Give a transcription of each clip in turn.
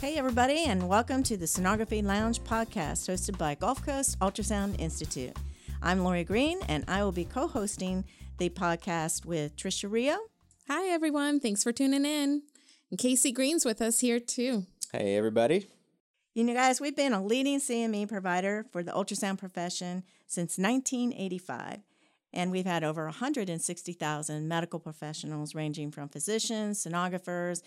Hey, everybody, and welcome to the Sonography Lounge podcast hosted by Gulf Coast Ultrasound Institute. I'm Lori Green, and I will be co hosting the podcast with Trisha Rio. Hi, everyone. Thanks for tuning in. And Casey Green's with us here, too. Hey, everybody. You know, guys, we've been a leading CME provider for the ultrasound profession since 1985. And we've had over 160,000 medical professionals ranging from physicians, sonographers,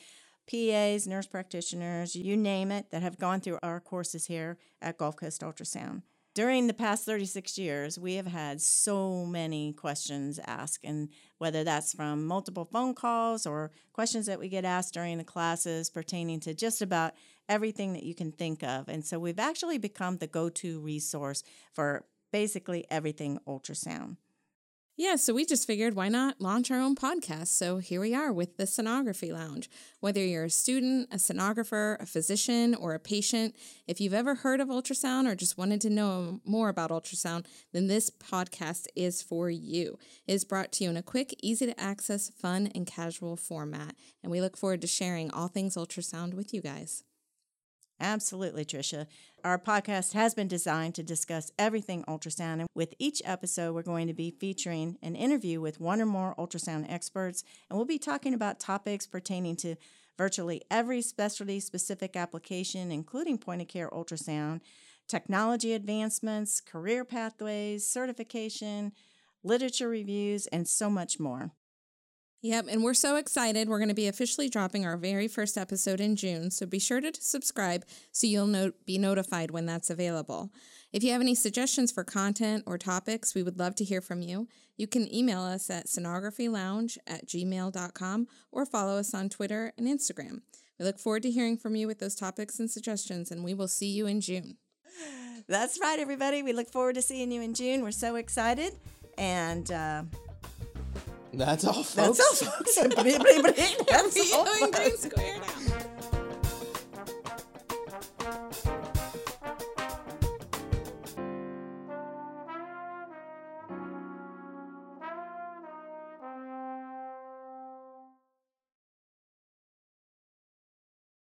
PAs, nurse practitioners, you name it, that have gone through our courses here at Gulf Coast Ultrasound. During the past 36 years, we have had so many questions asked, and whether that's from multiple phone calls or questions that we get asked during the classes pertaining to just about everything that you can think of. And so we've actually become the go to resource for basically everything ultrasound. Yeah, so we just figured why not launch our own podcast? So here we are with the Sonography Lounge. Whether you're a student, a sonographer, a physician, or a patient, if you've ever heard of ultrasound or just wanted to know more about ultrasound, then this podcast is for you. It is brought to you in a quick, easy to access, fun, and casual format. And we look forward to sharing all things ultrasound with you guys. Absolutely, Trisha. Our podcast has been designed to discuss everything ultrasound, and with each episode, we're going to be featuring an interview with one or more ultrasound experts, and we'll be talking about topics pertaining to virtually every specialty specific application, including point of care ultrasound, technology advancements, career pathways, certification, literature reviews, and so much more. Yep, and we're so excited. We're going to be officially dropping our very first episode in June, so be sure to subscribe so you'll no- be notified when that's available. If you have any suggestions for content or topics, we would love to hear from you. You can email us at sonographylounge at gmail.com or follow us on Twitter and Instagram. We look forward to hearing from you with those topics and suggestions, and we will see you in June. That's right, everybody. We look forward to seeing you in June. We're so excited. And, uh, that's all, folks. That's all, folks. That's all, folks. Green Square now.